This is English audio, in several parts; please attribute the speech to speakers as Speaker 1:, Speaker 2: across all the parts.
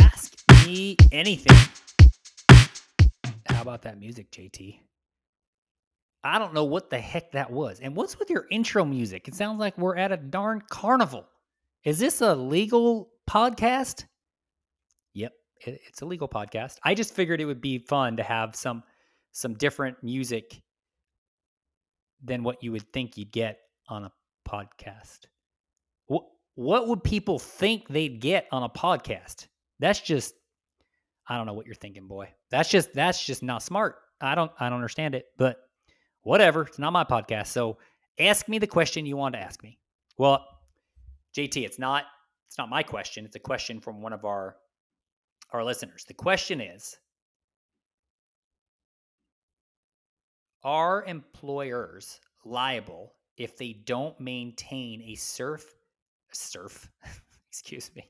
Speaker 1: Ask me anything. How about that music, JT? I don't know what the heck that was. And what's with your intro music? It sounds like we're at a darn carnival. Is this a legal podcast? Yep, it's a legal podcast. I just figured it would be fun to have some some different music than what you would think you'd get on a podcast. What what would people think they'd get on a podcast? That's just I don't know what you're thinking, boy. That's just that's just not smart. I don't I don't understand it, but whatever. It's not my podcast. So ask me the question you want to ask me. Well, JT, it's not it's not my question. It's a question from one of our our listeners. The question is Are employers liable if they don't maintain a surf surf excuse me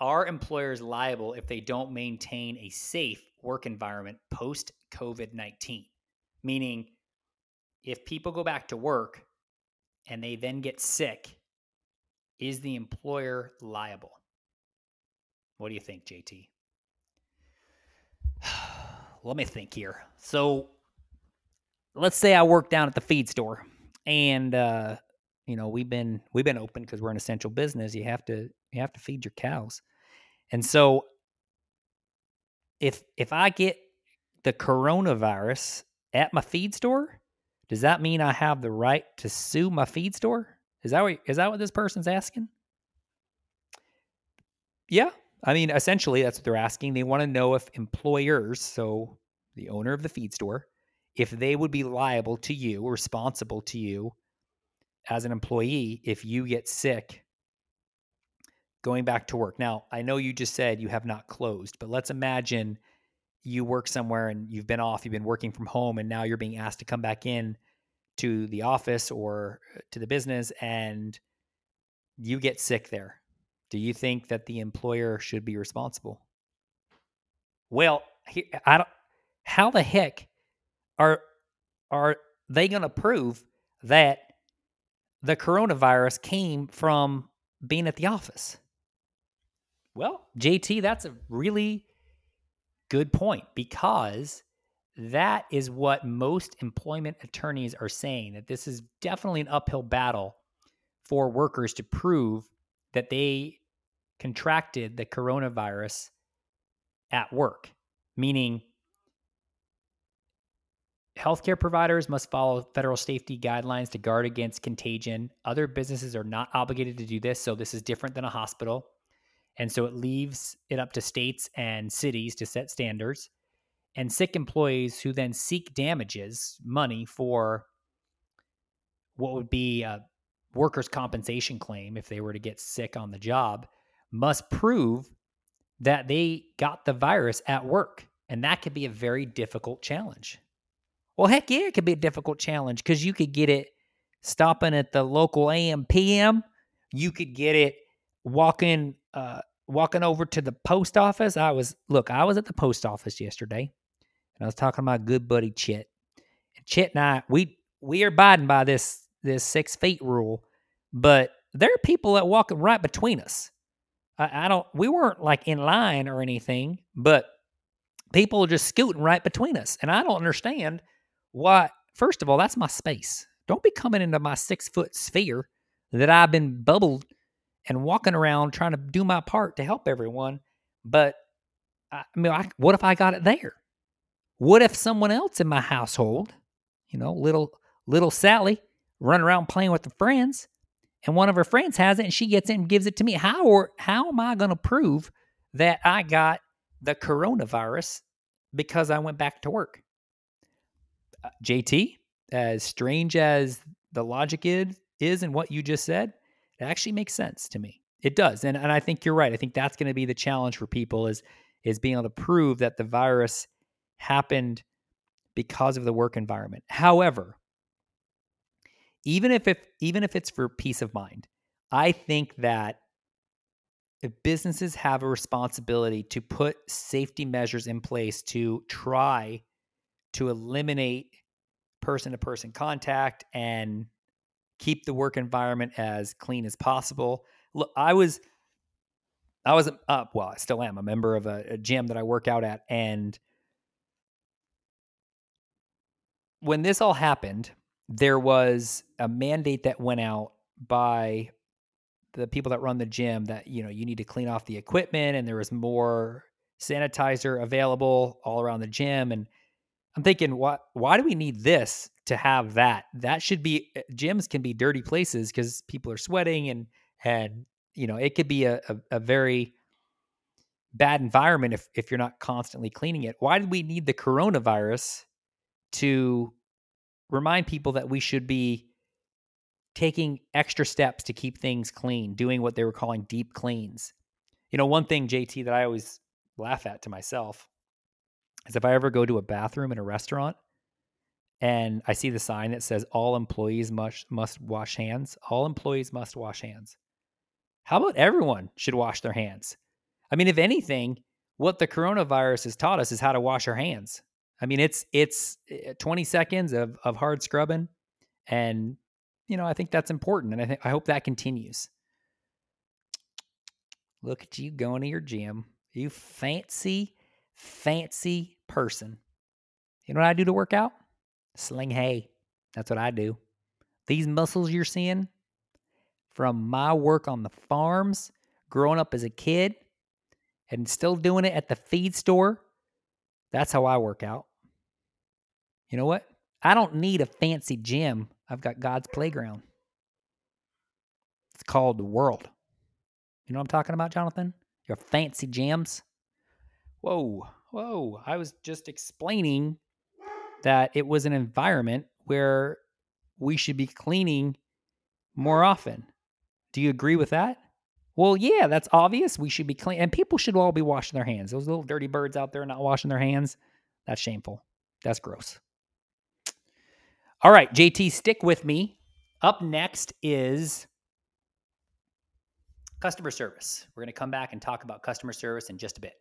Speaker 1: are employers liable if they don't maintain a safe work environment post covid-19 meaning if people go back to work and they then get sick is the employer liable? What do you think jt let me think here. So let's say i work down at the feed store and uh, you know we've been we've been open because we're an essential business. You have to you have to feed your cows, and so if if I get the coronavirus at my feed store, does that mean I have the right to sue my feed store? Is that what is that what this person's asking? Yeah, I mean essentially that's what they're asking. They want to know if employers, so the owner of the feed store, if they would be liable to you, responsible to you as an employee if you get sick going back to work. Now, I know you just said you have not closed, but let's imagine you work somewhere and you've been off, you've been working from home, and now you're being asked to come back in to the office or uh, to the business and you get sick there. Do you think that the employer should be responsible? Well, I don't, how the heck are are they going to prove that the coronavirus came from being at the office? Well, JT, that's a really good point because that is what most employment attorneys are saying that this is definitely an uphill battle for workers to prove that they contracted the coronavirus at work, meaning Healthcare providers must follow federal safety guidelines to guard against contagion. Other businesses are not obligated to do this, so this is different than a hospital. And so it leaves it up to states and cities to set standards. And sick employees who then seek damages, money for what would be a workers' compensation claim if they were to get sick on the job, must prove that they got the virus at work. And that could be a very difficult challenge. Well, heck yeah, it could be a difficult challenge because you could get it stopping at the local AM PM. You could get it walking uh, walking over to the post office. I was look, I was at the post office yesterday, and I was talking to my good buddy Chet. And Chet and I, we we are abiding by this this six feet rule, but there are people that walk right between us. I, I don't. We weren't like in line or anything, but people are just scooting right between us, and I don't understand why, first of all, that's my space. Don't be coming into my six foot sphere that I've been bubbled and walking around trying to do my part to help everyone. But I mean, I, what if I got it there? What if someone else in my household, you know, little little Sally, run around playing with the friends, and one of her friends has it, and she gets it and gives it to me? How or how am I going to prove that I got the coronavirus because I went back to work? Uh, JT, as strange as the logic is, is in what you just said, it actually makes sense to me. It does. And and I think you're right. I think that's going to be the challenge for people is is being able to prove that the virus happened because of the work environment. However, even if, if even if it's for peace of mind, I think that if businesses have a responsibility to put safety measures in place to try to eliminate person to person contact and keep the work environment as clean as possible. Look, I was I was uh, well, I still am a member of a, a gym that I work out at, and when this all happened, there was a mandate that went out by the people that run the gym that you know you need to clean off the equipment, and there was more sanitizer available all around the gym, and I'm thinking, what? Why do we need this to have that? That should be eh, gyms can be dirty places because people are sweating and and you know it could be a, a, a very bad environment if if you're not constantly cleaning it. Why do we need the coronavirus to remind people that we should be taking extra steps to keep things clean, doing what they were calling deep cleans? You know, one thing, JT, that I always laugh at to myself is if I ever go to a bathroom in a restaurant and I see the sign that says all employees must must wash hands, all employees must wash hands. How about everyone should wash their hands? I mean, if anything, what the coronavirus has taught us is how to wash our hands. I mean, it's it's eh, 20 seconds of of hard scrubbing and you know, I think that's important and I think I hope that continues. Look at you going to your gym. You fancy fancy person. You know what I do to work out? Sling hay. That's what I do. These muscles you're seeing from my work on the farms, growing up as a kid, and still doing it at the feed store, that's how I work out. You know what? I don't need a fancy gym. I've got God's playground. It's called the world. You know what I'm talking about, Jonathan? Your fancy gyms. Whoa, whoa. I was just explaining that it was an environment where we should be cleaning more often. Do you agree with that? Well, yeah, that's obvious. We should be clean, and people should all be washing their hands. Those little dirty birds out there not washing their hands, that's shameful. That's gross. All right, JT, stick with me. Up next is customer service. We're going to come back and talk about customer service in just a bit.